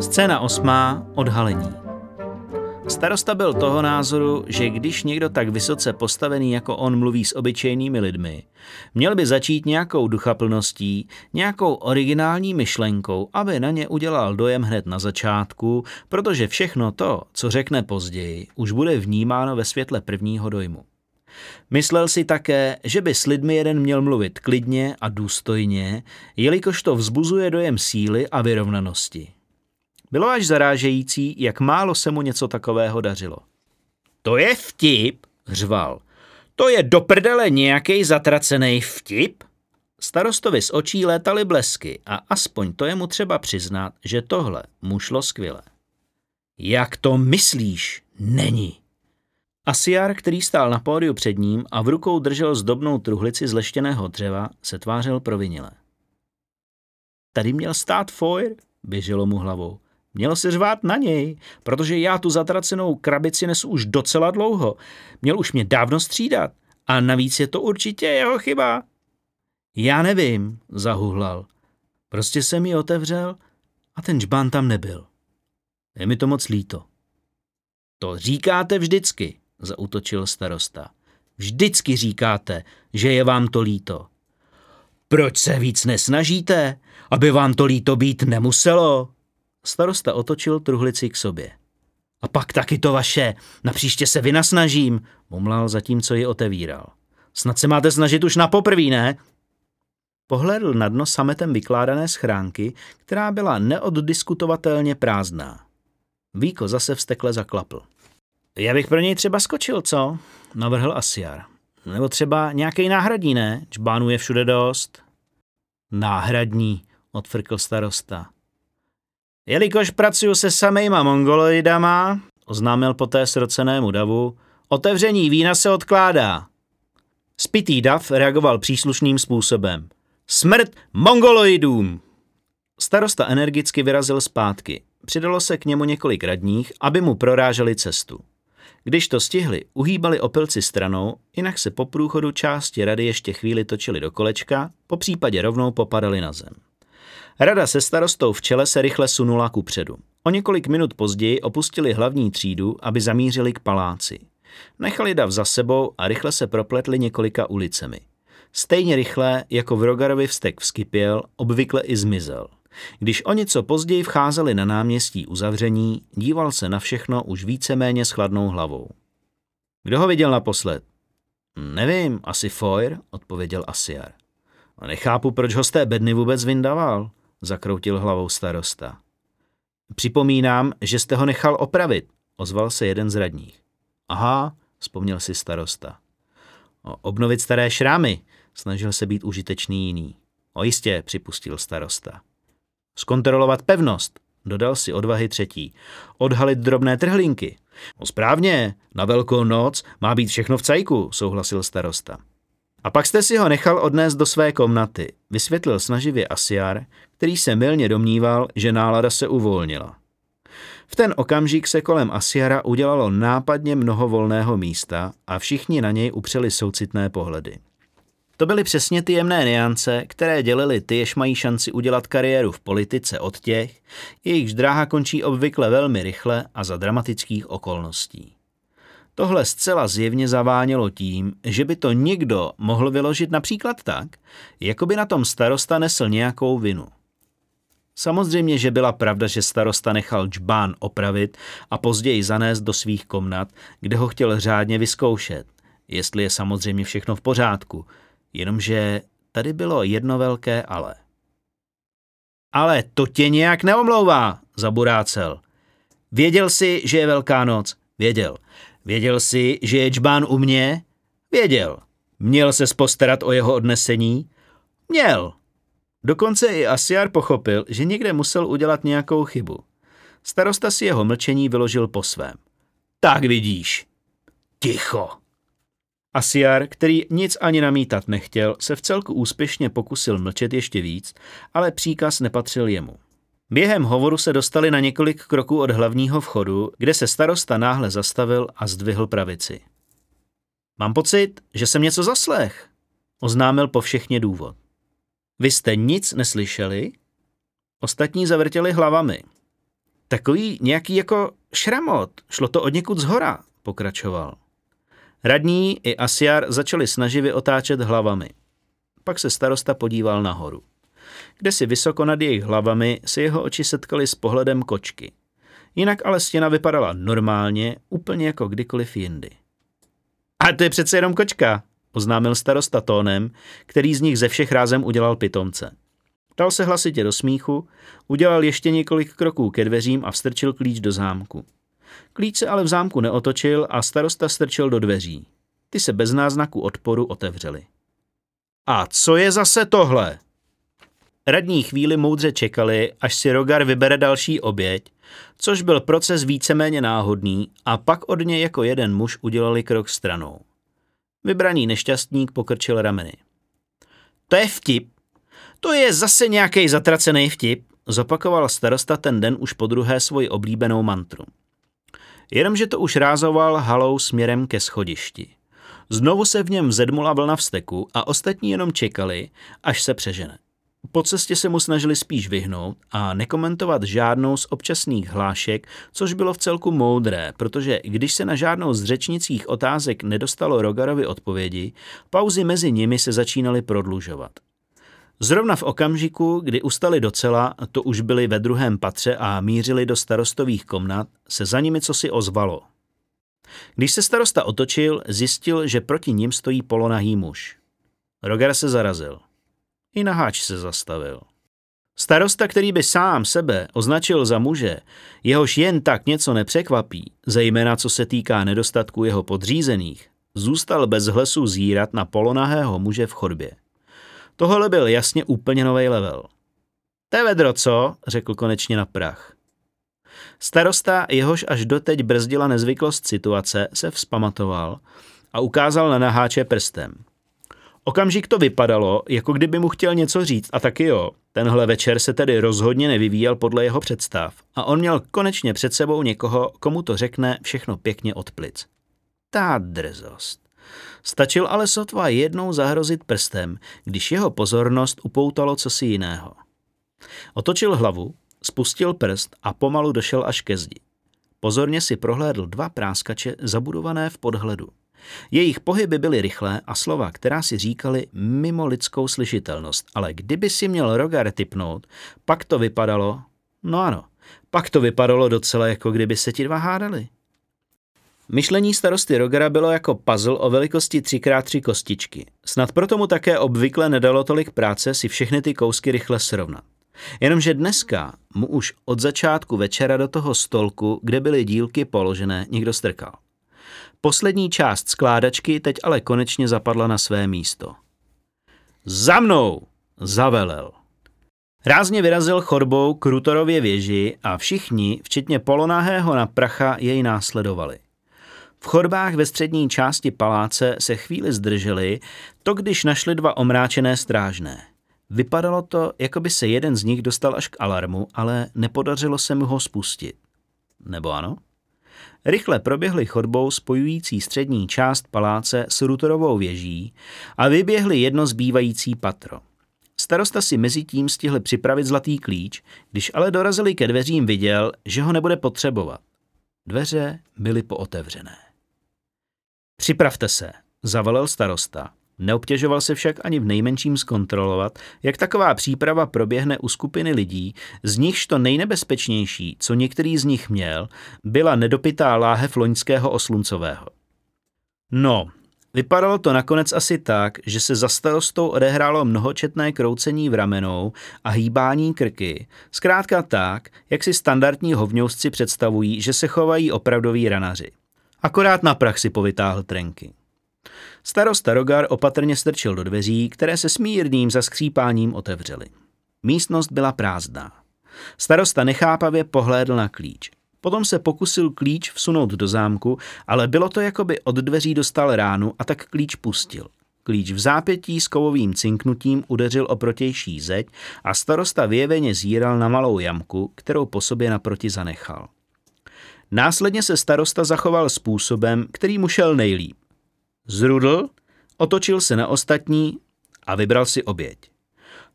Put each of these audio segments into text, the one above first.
Scéna osmá. Odhalení. Starosta byl toho názoru, že když někdo tak vysoce postavený jako on mluví s obyčejnými lidmi, měl by začít nějakou duchaplností, nějakou originální myšlenkou, aby na ně udělal dojem hned na začátku, protože všechno to, co řekne později, už bude vnímáno ve světle prvního dojmu. Myslel si také, že by s lidmi jeden měl mluvit klidně a důstojně, jelikož to vzbuzuje dojem síly a vyrovnanosti. Bylo až zarážející, jak málo se mu něco takového dařilo. To je vtip, řval. To je do prdele nějaký zatracený vtip? Starostovi z očí létaly blesky a aspoň to je mu třeba přiznat, že tohle mu šlo skvěle. Jak to myslíš? Není. Asiar, který stál na pódiu před ním a v rukou držel zdobnou truhlici z leštěného dřeva, se tvářil provinile. Tady měl stát Foyer, běželo mu hlavou. Měl se řvát na něj, protože já tu zatracenou krabici nesu už docela dlouho. Měl už mě dávno střídat. A navíc je to určitě jeho chyba. Já nevím, zahuhlal. Prostě jsem ji otevřel a ten žbán tam nebyl. Je mi to moc líto. To říkáte vždycky, zautočil starosta. Vždycky říkáte, že je vám to líto. Proč se víc nesnažíte, aby vám to líto být nemuselo? Starosta otočil truhlici k sobě. A pak taky to vaše, na příště se vynasnažím, mumlal zatímco ji otevíral. Snad se máte snažit už na poprví, ne? Pohledl na dno sametem vykládané schránky, která byla neoddiskutovatelně prázdná. Víko zase vstekle zaklapl. Já bych pro něj třeba skočil, co? Navrhl Asiar. Nebo třeba nějaký náhradní, ne? Čbánů je všude dost. Náhradní, odfrkl starosta. Jelikož pracuju se samejma mongoloidama, oznámil poté srocenému davu, otevření vína se odkládá. Spitý dav reagoval příslušným způsobem. Smrt mongoloidům! Starosta energicky vyrazil zpátky. Přidalo se k němu několik radních, aby mu proráželi cestu. Když to stihli, uhýbali opilci stranou, jinak se po průchodu části rady ještě chvíli točili do kolečka, po případě rovnou popadali na zem. Rada se starostou v čele se rychle sunula ku předu. O několik minut později opustili hlavní třídu, aby zamířili k paláci. Nechali dav za sebou a rychle se propletli několika ulicemi. Stejně rychle, jako v Rogarovi vztek vskypěl, obvykle i zmizel. Když o něco později vcházeli na náměstí uzavření, díval se na všechno už víceméně s chladnou hlavou. Kdo ho viděl naposled? Nevím, asi Foyer, odpověděl Asiar. Nechápu, proč ho z té bedny vůbec vyndával zakroutil hlavou starosta. Připomínám, že jste ho nechal opravit, ozval se jeden z radních. Aha, vzpomněl si starosta. O, obnovit staré šrámy, snažil se být užitečný jiný. O jistě, připustil starosta. Zkontrolovat pevnost, dodal si odvahy třetí. Odhalit drobné trhlinky. No správně, na velkou noc má být všechno v cajku, souhlasil starosta. A pak jste si ho nechal odnést do své komnaty, vysvětlil snaživě Asiar, který se milně domníval, že nálada se uvolnila. V ten okamžik se kolem Asiara udělalo nápadně mnoho volného místa a všichni na něj upřeli soucitné pohledy. To byly přesně ty jemné niance, které dělily ty, jež mají šanci udělat kariéru v politice od těch, jejichž dráha končí obvykle velmi rychle a za dramatických okolností. Tohle zcela zjevně zavánělo tím, že by to někdo mohl vyložit například tak, jako by na tom starosta nesl nějakou vinu. Samozřejmě, že byla pravda, že starosta nechal džbán opravit a později zanést do svých komnat, kde ho chtěl řádně vyzkoušet, jestli je samozřejmě všechno v pořádku, jenomže tady bylo jedno velké ale. Ale to tě nějak neomlouvá, zaburácel. Věděl si, že je Velká noc? Věděl. Věděl si, že je džbán u mě? Věděl. Měl se postarat o jeho odnesení? Měl. Dokonce i Asiar pochopil, že někde musel udělat nějakou chybu. Starosta si jeho mlčení vyložil po svém. Tak vidíš. Ticho. Asiar, který nic ani namítat nechtěl, se v celku úspěšně pokusil mlčet ještě víc, ale příkaz nepatřil jemu. Během hovoru se dostali na několik kroků od hlavního vchodu, kde se starosta náhle zastavil a zdvihl pravici. Mám pocit, že jsem něco zaslech, oznámil po všechně důvod. Vy jste nic neslyšeli? Ostatní zavrtěli hlavami. Takový nějaký jako šramot, šlo to od někud zhora, pokračoval. Radní i Asiar začali snaživě otáčet hlavami. Pak se starosta podíval nahoru. Kde si vysoko nad jejich hlavami se jeho oči setkaly s pohledem kočky. Jinak ale stěna vypadala normálně, úplně jako kdykoliv jindy. A to je přece jenom kočka, oznámil starosta tónem, který z nich ze všech rázem udělal pitomce. Dal se hlasitě do smíchu, udělal ještě několik kroků ke dveřím a vstrčil klíč do zámku. Klíč se ale v zámku neotočil a starosta strčil do dveří. Ty se bez náznaku odporu otevřely. A co je zase tohle? Radní chvíli moudře čekali, až si Rogar vybere další oběť, což byl proces víceméně náhodný a pak od něj jako jeden muž udělali krok stranou. Vybraný nešťastník pokrčil rameny. To je vtip. To je zase nějaký zatracený vtip, zopakoval starosta ten den už po druhé svoji oblíbenou mantru. Jenomže to už rázoval halou směrem ke schodišti. Znovu se v něm zedmula vlna vzteku a ostatní jenom čekali, až se přežene. Po cestě se mu snažili spíš vyhnout a nekomentovat žádnou z občasných hlášek, což bylo v celku moudré, protože když se na žádnou z řečnických otázek nedostalo Rogarovi odpovědi, pauzy mezi nimi se začínaly prodlužovat. Zrovna v okamžiku, kdy ustali docela, to už byli ve druhém patře a mířili do starostových komnat, se za nimi cosi ozvalo. Když se starosta otočil, zjistil, že proti ním stojí polonahý muž. Roger se zarazil. I na háč se zastavil. Starosta, který by sám sebe označil za muže, jehož jen tak něco nepřekvapí, zejména co se týká nedostatku jeho podřízených, zůstal bez hlesu zírat na polonahého muže v chodbě. Tohle byl jasně úplně nový level. To vedro, co? řekl konečně na prach. Starosta, jehož až doteď brzdila nezvyklost situace, se vzpamatoval a ukázal na naháče prstem. Okamžik to vypadalo, jako kdyby mu chtěl něco říct a taky jo. Tenhle večer se tedy rozhodně nevyvíjel podle jeho představ a on měl konečně před sebou někoho, komu to řekne všechno pěkně od plic. Ta drzost. Stačil ale sotva jednou zahrozit prstem, když jeho pozornost upoutalo cosi jiného. Otočil hlavu, spustil prst a pomalu došel až ke zdi. Pozorně si prohlédl dva práskače zabudované v podhledu. Jejich pohyby byly rychlé a slova, která si říkali mimo lidskou slyšitelnost, ale kdyby si měl Rogar typnout, pak to vypadalo, no ano, pak to vypadalo docela jako kdyby se ti dva hádali. Myšlení starosty Rogera bylo jako puzzle o velikosti 3x3 kostičky. Snad proto mu také obvykle nedalo tolik práce si všechny ty kousky rychle srovnat. Jenomže dneska mu už od začátku večera do toho stolku, kde byly dílky položené, někdo strkal. Poslední část skládačky teď ale konečně zapadla na své místo. Za mnou! Zavelel. Rázně vyrazil chodbou k Rutorově věži a všichni, včetně polonáhého na pracha, jej následovali. V chodbách ve střední části paláce se chvíli zdrželi, to když našli dva omráčené strážné. Vypadalo to, jako by se jeden z nich dostal až k alarmu, ale nepodařilo se mu ho spustit. Nebo ano? Rychle proběhli chodbou spojující střední část paláce s Rutorovou věží a vyběhli jedno zbývající patro. Starosta si mezi tím stihl připravit zlatý klíč, když ale dorazili ke dveřím viděl, že ho nebude potřebovat. Dveře byly pootevřené. Připravte se, zavolal starosta. Neobtěžoval se však ani v nejmenším zkontrolovat, jak taková příprava proběhne u skupiny lidí, z nichž to nejnebezpečnější, co některý z nich měl, byla nedopitá láhev loňského osluncového. No, vypadalo to nakonec asi tak, že se za starostou odehrálo mnohočetné kroucení v ramenou a hýbání krky, zkrátka tak, jak si standardní hovňousci představují, že se chovají opravdoví ranaři. Akorát na prach si povytáhl trenky. Starosta Rogar opatrně strčil do dveří, které se smírným zaskřípáním otevřely. Místnost byla prázdná. Starosta nechápavě pohlédl na klíč. Potom se pokusil klíč vsunout do zámku, ale bylo to, jako by od dveří dostal ránu a tak klíč pustil. Klíč v zápětí s kovovým cinknutím udeřil o protější zeď a starosta vyjeveně zíral na malou jamku, kterou po sobě naproti zanechal. Následně se starosta zachoval způsobem, který mu šel nejlíp. Zrudl, otočil se na ostatní a vybral si oběť.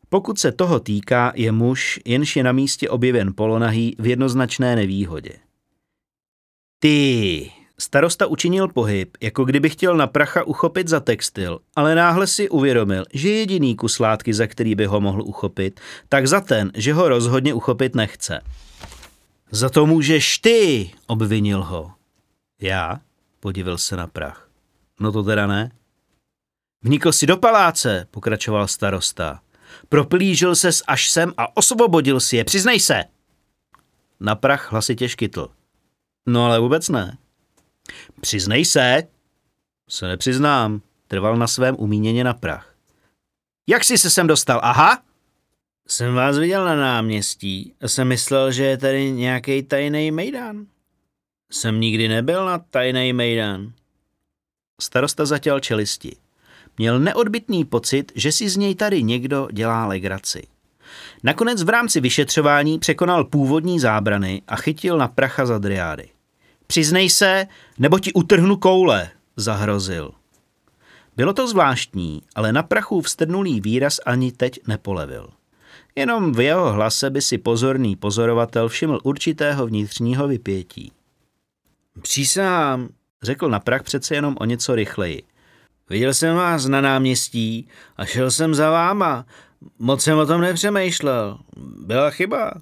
Pokud se toho týká, je muž, jenž je na místě objeven polonahý v jednoznačné nevýhodě. Ty, Starosta učinil pohyb, jako kdyby chtěl na pracha uchopit za textil, ale náhle si uvědomil, že jediný kus látky, za který by ho mohl uchopit, tak za ten, že ho rozhodně uchopit nechce. Za to můžeš ty, obvinil ho. Já? Podivil se na prach. No to teda ne. Vnikl si do paláce, pokračoval starosta. Proplížil ses až sem a osvobodil si je, přiznej se. Na prach hlasitě škytl. No ale vůbec ne. Přiznej se. Se nepřiznám, trval na svém umíněně na prach. Jak jsi se sem dostal, aha? Jsem vás viděl na náměstí a jsem myslel, že je tady nějaký tajný mejdan. Jsem nikdy nebyl na tajný mejdan. Starosta zatěl čelisti. Měl neodbitný pocit, že si z něj tady někdo dělá legraci. Nakonec v rámci vyšetřování překonal původní zábrany a chytil na pracha za driády. Přiznej se, nebo ti utrhnu koule, zahrozil. Bylo to zvláštní, ale na prachu vstrnulý výraz ani teď nepolevil. Jenom v jeho hlase by si pozorný pozorovatel všiml určitého vnitřního vypětí. Přísám, řekl na prach přece jenom o něco rychleji. Viděl jsem vás na náměstí a šel jsem za váma. Moc jsem o tom nepřemýšlel. Byla chyba.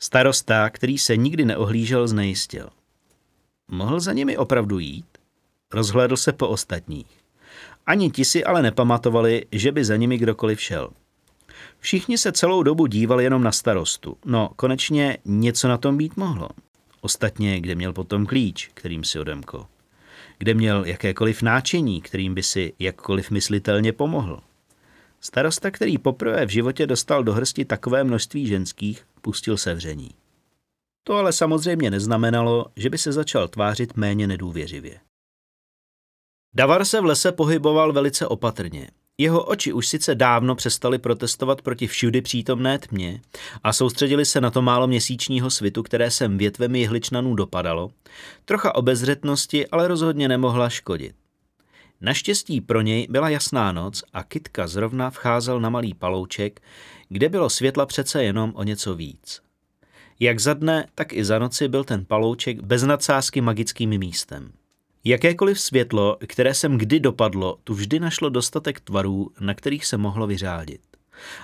Starosta, který se nikdy neohlížel, znejistil. Mohl za nimi opravdu jít? Rozhlédl se po ostatních. Ani ti si ale nepamatovali, že by za nimi kdokoliv šel. Všichni se celou dobu dívali jenom na starostu. No, konečně něco na tom být mohlo. Ostatně, kde měl potom klíč, kterým si odemko. Kde měl jakékoliv náčiní, kterým by si jakkoliv myslitelně pomohl. Starosta, který poprvé v životě dostal do hrsti takové množství ženských, pustil se vření. To ale samozřejmě neznamenalo, že by se začal tvářit méně nedůvěřivě. Davar se v lese pohyboval velice opatrně. Jeho oči už sice dávno přestaly protestovat proti všudy přítomné tmě a soustředili se na to málo měsíčního svitu, které sem větvemi jehličnanů dopadalo. Trocha obezřetnosti ale rozhodně nemohla škodit. Naštěstí pro něj byla jasná noc a Kitka zrovna vcházel na malý palouček, kde bylo světla přece jenom o něco víc. Jak za dne, tak i za noci byl ten palouček bez nadsázky magickým místem. Jakékoliv světlo, které sem kdy dopadlo, tu vždy našlo dostatek tvarů, na kterých se mohlo vyřádit.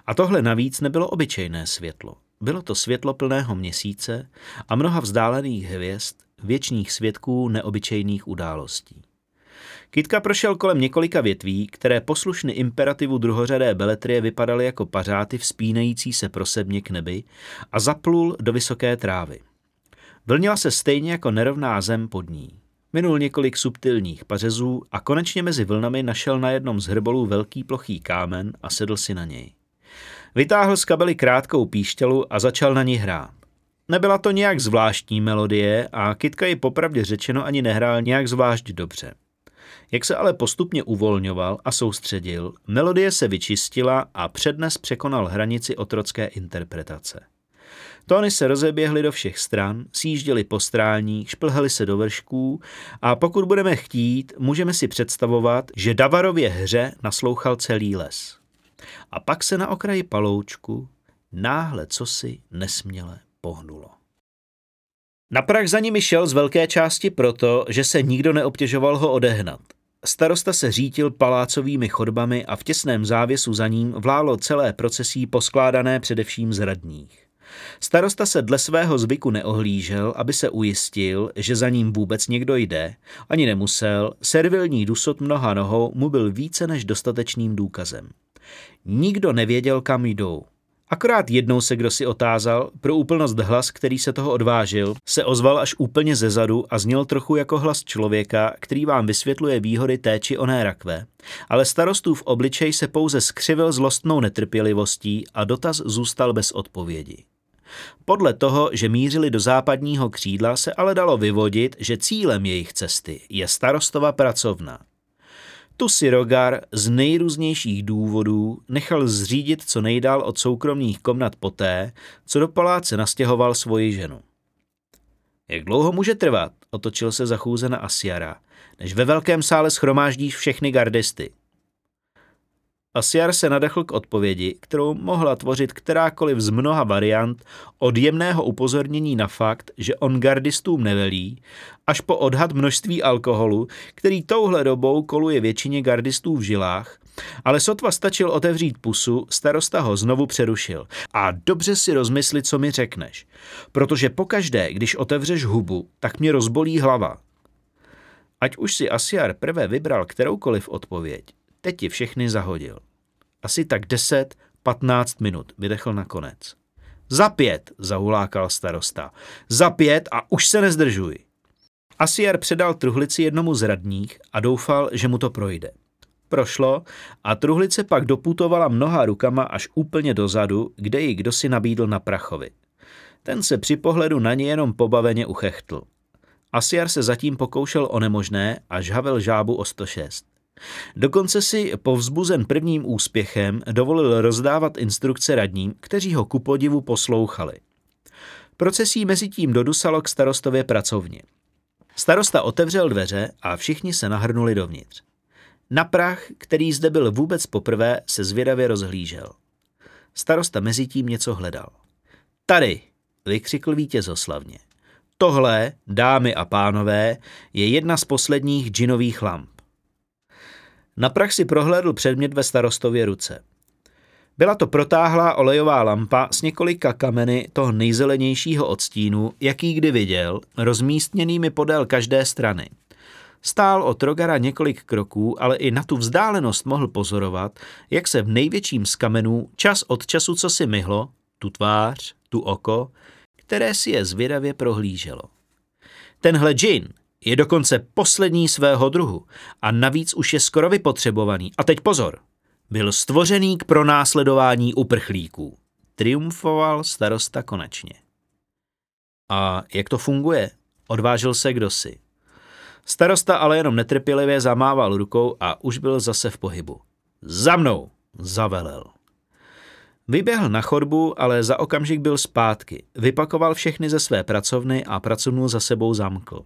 A tohle navíc nebylo obyčejné světlo. Bylo to světlo plného měsíce a mnoha vzdálených hvězd, věčných svědků neobyčejných událostí. Kitka prošel kolem několika větví, které poslušny imperativu druhořadé beletrie vypadaly jako pařáty vzpínající se prosebně k nebi a zaplul do vysoké trávy. Vlnila se stejně jako nerovná zem pod ní. Minul několik subtilních pařezů a konečně mezi vlnami našel na jednom z hrbolů velký plochý kámen a sedl si na něj. Vytáhl z kabely krátkou píšťalu a začal na ní hrát. Nebyla to nějak zvláštní melodie a Kitka ji popravdě řečeno ani nehrál nějak zvlášť dobře. Jak se ale postupně uvolňoval a soustředil, melodie se vyčistila a přednes překonal hranici otrocké interpretace. Tóny se rozeběhly do všech stran, sjížděly po stráních, šplhaly se do vršků a pokud budeme chtít, můžeme si představovat, že Davarově hře naslouchal celý les. A pak se na okraji paloučku náhle cosi nesměle pohnulo. Na prach za nimi šel z velké části proto, že se nikdo neobtěžoval ho odehnat. Starosta se řítil palácovými chodbami a v těsném závěsu za ním vlálo celé procesí poskládané především z radních. Starosta se dle svého zvyku neohlížel, aby se ujistil, že za ním vůbec někdo jde, ani nemusel, servilní dusot mnoha nohou mu byl více než dostatečným důkazem. Nikdo nevěděl, kam jdou. Akorát jednou se kdo si otázal, pro úplnost hlas, který se toho odvážil, se ozval až úplně ze zadu a zněl trochu jako hlas člověka, který vám vysvětluje výhody té či oné rakve, ale starostův obličej se pouze skřivil zlostnou netrpělivostí a dotaz zůstal bez odpovědi. Podle toho, že mířili do západního křídla, se ale dalo vyvodit, že cílem jejich cesty je starostova pracovna. Tu si Rogar z nejrůznějších důvodů nechal zřídit co nejdál od soukromých komnat poté, co do paláce nastěhoval svoji ženu. Jak dlouho může trvat, otočil se zachůzena Asiara, než ve velkém sále schromáždíš všechny gardisty. Asiar se nadechl k odpovědi, kterou mohla tvořit kterákoliv z mnoha variant od jemného upozornění na fakt, že on gardistům nevelí, až po odhad množství alkoholu, který touhle dobou koluje většině gardistů v žilách, ale sotva stačil otevřít pusu, starosta ho znovu přerušil. A dobře si rozmysli, co mi řekneš, protože pokaždé, když otevřeš hubu, tak mě rozbolí hlava. Ať už si Asiar prvé vybral kteroukoliv odpověď, teď ti všechny zahodil. Asi tak 10, 15 minut, vydechl nakonec. Za pět, zahulákal starosta. Za pět a už se nezdržuj. Asiar předal truhlici jednomu z radních a doufal, že mu to projde. Prošlo a truhlice pak doputovala mnoha rukama až úplně dozadu, kde ji kdosi nabídl na prachovi. Ten se při pohledu na ně jenom pobaveně uchechtl. Asiar se zatím pokoušel o nemožné a žhavel žábu o 106. Dokonce si povzbuzen prvním úspěchem dovolil rozdávat instrukce radním, kteří ho ku podivu poslouchali. Procesí mezi tím dodusalo k starostově pracovně. Starosta otevřel dveře a všichni se nahrnuli dovnitř. Na prach, který zde byl vůbec poprvé, se zvědavě rozhlížel. Starosta mezi tím něco hledal. Tady, vykřikl vítězoslavně. Tohle, dámy a pánové, je jedna z posledních džinových lamp. Na prach si prohlédl předmět ve starostově ruce. Byla to protáhlá olejová lampa s několika kameny toho nejzelenějšího odstínu, jaký kdy viděl, rozmístněnými podél každé strany. Stál od Rogara několik kroků, ale i na tu vzdálenost mohl pozorovat, jak se v největším z kamenů čas od času co si myhlo, tu tvář, tu oko, které si je zvědavě prohlíželo. Tenhle džin je dokonce poslední svého druhu a navíc už je skoro vypotřebovaný. A teď pozor, byl stvořený k pronásledování uprchlíků. Triumfoval starosta konečně. A jak to funguje? Odvážil se kdosi. Starosta ale jenom netrpělivě zamával rukou a už byl zase v pohybu. Za mnou, zavelel. Vyběhl na chodbu, ale za okamžik byl zpátky. Vypakoval všechny ze své pracovny a pracovnu za sebou zamkl.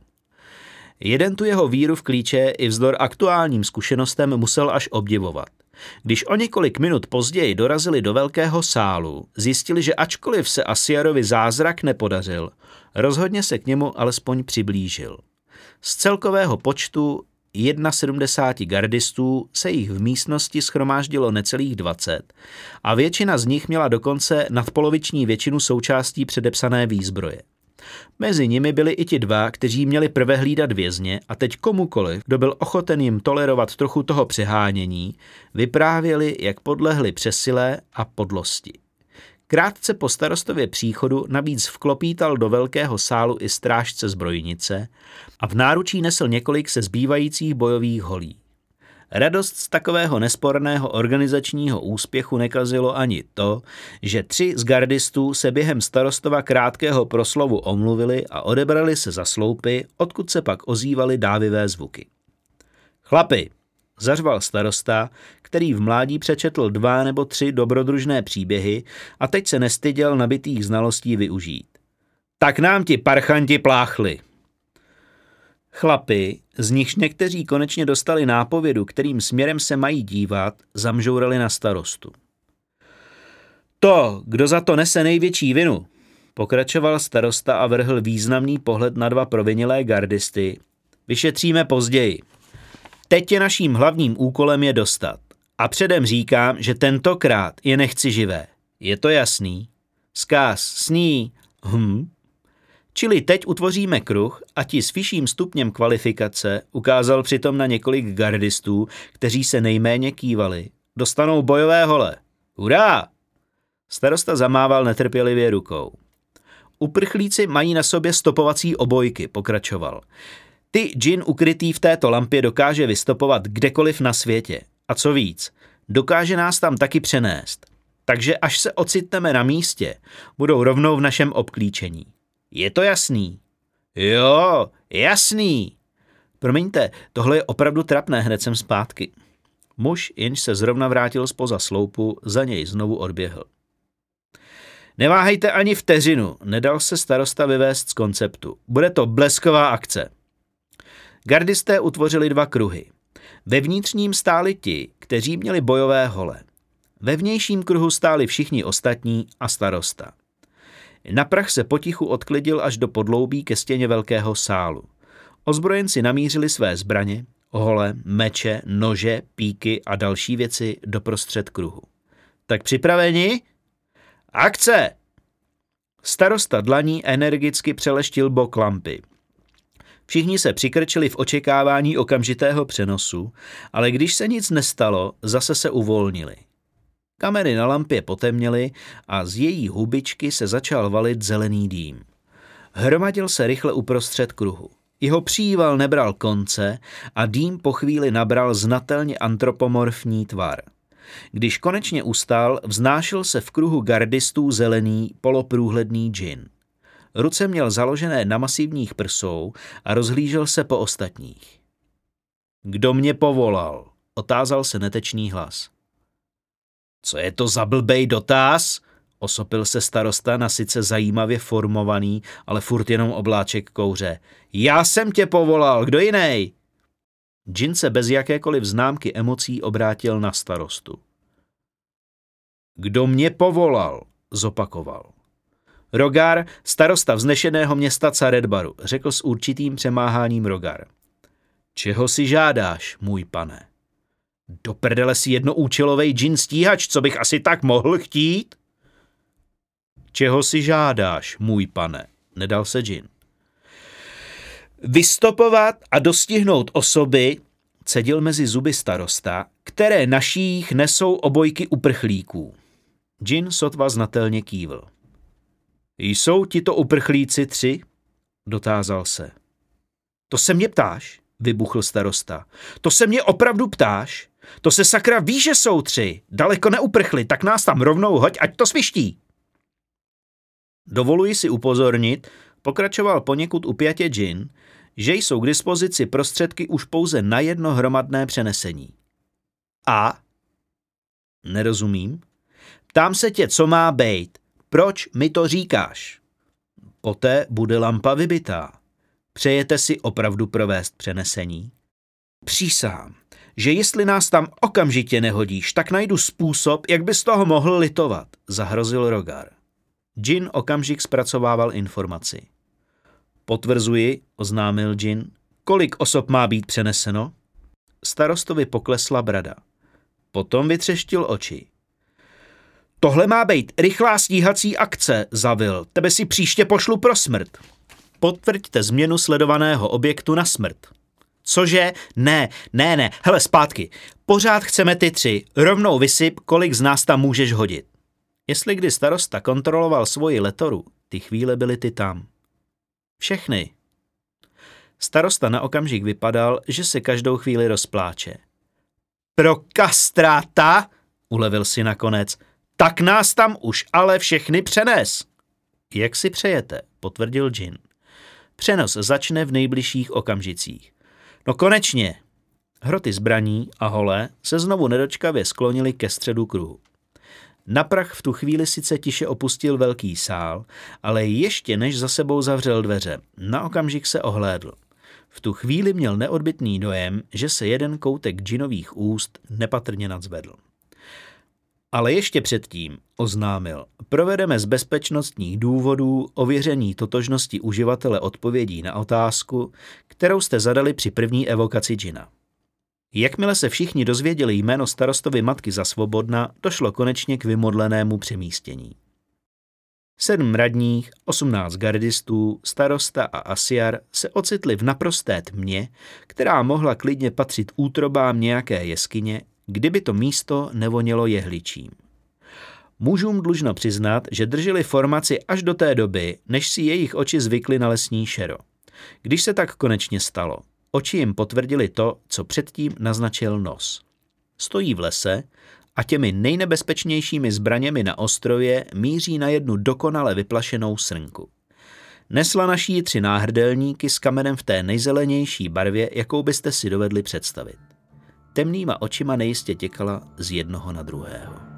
Jeden tu jeho víru v klíče i vzdor aktuálním zkušenostem musel až obdivovat. Když o několik minut později dorazili do velkého sálu, zjistili, že ačkoliv se Asiarovi zázrak nepodařil, rozhodně se k němu alespoň přiblížil. Z celkového počtu 71 gardistů se jich v místnosti schromáždilo necelých 20 a většina z nich měla dokonce nadpoloviční většinu součástí předepsané výzbroje. Mezi nimi byli i ti dva, kteří měli prve hlídat vězně a teď komukoliv, kdo byl ochoten jim tolerovat trochu toho přehánění, vyprávěli, jak podlehli přesile a podlosti. Krátce po starostově příchodu navíc vklopítal do velkého sálu i strážce zbrojnice a v náručí nesl několik se zbývajících bojových holí. Radost z takového nesporného organizačního úspěchu nekazilo ani to, že tři z gardistů se během starostova krátkého proslovu omluvili a odebrali se za sloupy, odkud se pak ozývaly dávivé zvuky. Chlapi, zařval starosta, který v mládí přečetl dva nebo tři dobrodružné příběhy a teď se nestyděl nabitých znalostí využít. Tak nám ti parchanti pláchli. Chlapi, z nichž někteří konečně dostali nápovědu, kterým směrem se mají dívat, zamžourali na starostu. To, kdo za to nese největší vinu, pokračoval starosta a vrhl významný pohled na dva provinilé gardisty, vyšetříme později. Teď je naším hlavním úkolem je dostat. A předem říkám, že tentokrát je nechci živé. Je to jasný? Zkáz sní. Hm, Čili teď utvoříme kruh a ti s vyšším stupněm kvalifikace, ukázal přitom na několik gardistů, kteří se nejméně kývali, dostanou bojové hole. Hurá! Starosta zamával netrpělivě rukou. Uprchlíci mají na sobě stopovací obojky, pokračoval. Ty džin ukrytý v této lampě dokáže vystopovat kdekoliv na světě. A co víc, dokáže nás tam taky přenést. Takže až se ocitneme na místě, budou rovnou v našem obklíčení. Je to jasný? Jo, jasný. Promiňte, tohle je opravdu trapné, hned jsem zpátky. Muž, jenž se zrovna vrátil spoza sloupu, za něj znovu odběhl. Neváhejte ani vteřinu, nedal se starosta vyvést z konceptu. Bude to blesková akce. Gardisté utvořili dva kruhy. Ve vnitřním stáli ti, kteří měli bojové hole. Ve vnějším kruhu stáli všichni ostatní a starosta. Na prach se potichu odklidil až do podloubí ke stěně velkého sálu. Ozbrojenci namířili své zbraně, hole, meče, nože, píky a další věci do prostřed kruhu. Tak připraveni? Akce! Starosta dlaní energicky přeleštil bok lampy. Všichni se přikrčili v očekávání okamžitého přenosu, ale když se nic nestalo, zase se uvolnili. Kamery na lampě potemněly a z její hubičky se začal valit zelený dým. Hromadil se rychle uprostřed kruhu. Jeho příval nebral konce a dým po chvíli nabral znatelně antropomorfní tvar. Když konečně ustál, vznášel se v kruhu gardistů zelený, poloprůhledný džin. Ruce měl založené na masivních prsou a rozhlížel se po ostatních. Kdo mě povolal? Otázal se netečný hlas. Co je to za blbej dotaz? Osopil se starosta na sice zajímavě formovaný, ale furt jenom obláček kouře. Já jsem tě povolal, kdo jiný? Jin se bez jakékoliv známky emocí obrátil na starostu. Kdo mě povolal? Zopakoval. Rogar, starosta vznešeného města Caredbaru, řekl s určitým přemáháním Rogar. Čeho si žádáš, můj pane? Do prdele si jednoúčelovej džin stíhač, co bych asi tak mohl chtít? Čeho si žádáš, můj pane? Nedal se džin. Vystopovat a dostihnout osoby, cedil mezi zuby starosta, které naších nesou obojky uprchlíků. Jin sotva znatelně kývl. Jsou ti to uprchlíci tři? Dotázal se. To se mě ptáš? Vybuchl starosta. To se mě opravdu ptáš? To se sakra ví, že jsou tři. Daleko neuprchli, tak nás tam rovnou hoď, ať to sviští. Dovoluji si upozornit, pokračoval poněkud upjatě Jin, že jsou k dispozici prostředky už pouze na jedno hromadné přenesení. A? Nerozumím. Ptám se tě, co má být. Proč mi to říkáš? Poté bude lampa vybitá. Přejete si opravdu provést přenesení? Přísám, že jestli nás tam okamžitě nehodíš, tak najdu způsob, jak bys toho mohl litovat, zahrozil Rogar. Jin okamžik zpracovával informaci. Potvrzuji, oznámil Jin, kolik osob má být přeneseno? Starostovi poklesla brada. Potom vytřeštil oči. Tohle má být rychlá stíhací akce, zavil. Tebe si příště pošlu pro smrt. Potvrďte změnu sledovaného objektu na smrt. Cože? Ne, ne, ne, hele zpátky. Pořád chceme ty tři. Rovnou vysyp, kolik z nás tam můžeš hodit. Jestli kdy starosta kontroloval svoji letoru, ty chvíle byly ty tam. Všechny. Starosta na okamžik vypadal, že se každou chvíli rozpláče. Pro kastráta, ulevil si nakonec, tak nás tam už ale všechny přenes. Jak si přejete, potvrdil Jin. Přenos začne v nejbližších okamžicích. No konečně! Hroty zbraní a hole se znovu nedočkavě sklonili ke středu kruhu. Na prach v tu chvíli sice tiše opustil velký sál, ale ještě než za sebou zavřel dveře, na okamžik se ohlédl. V tu chvíli měl neodbitný dojem, že se jeden koutek džinových úst nepatrně nadzvedl. Ale ještě předtím oznámil, provedeme z bezpečnostních důvodů ověření totožnosti uživatele odpovědí na otázku, kterou jste zadali při první evokaci džina. Jakmile se všichni dozvěděli jméno starostovi matky za svobodna, došlo konečně k vymodlenému přemístění. Sedm radních, osmnáct gardistů, starosta a asiar se ocitli v naprosté tmě, která mohla klidně patřit útrobám nějaké jeskyně, kdyby to místo nevonělo jehličím. Mužům dlužno přiznat, že drželi formaci až do té doby, než si jejich oči zvykly na lesní šero. Když se tak konečně stalo, oči jim potvrdili to, co předtím naznačil nos. Stojí v lese a těmi nejnebezpečnějšími zbraněmi na ostrově míří na jednu dokonale vyplašenou srnku. Nesla naší tři náhrdelníky s kamenem v té nejzelenější barvě, jakou byste si dovedli představit. Temnýma očima nejistě těkala z jednoho na druhého.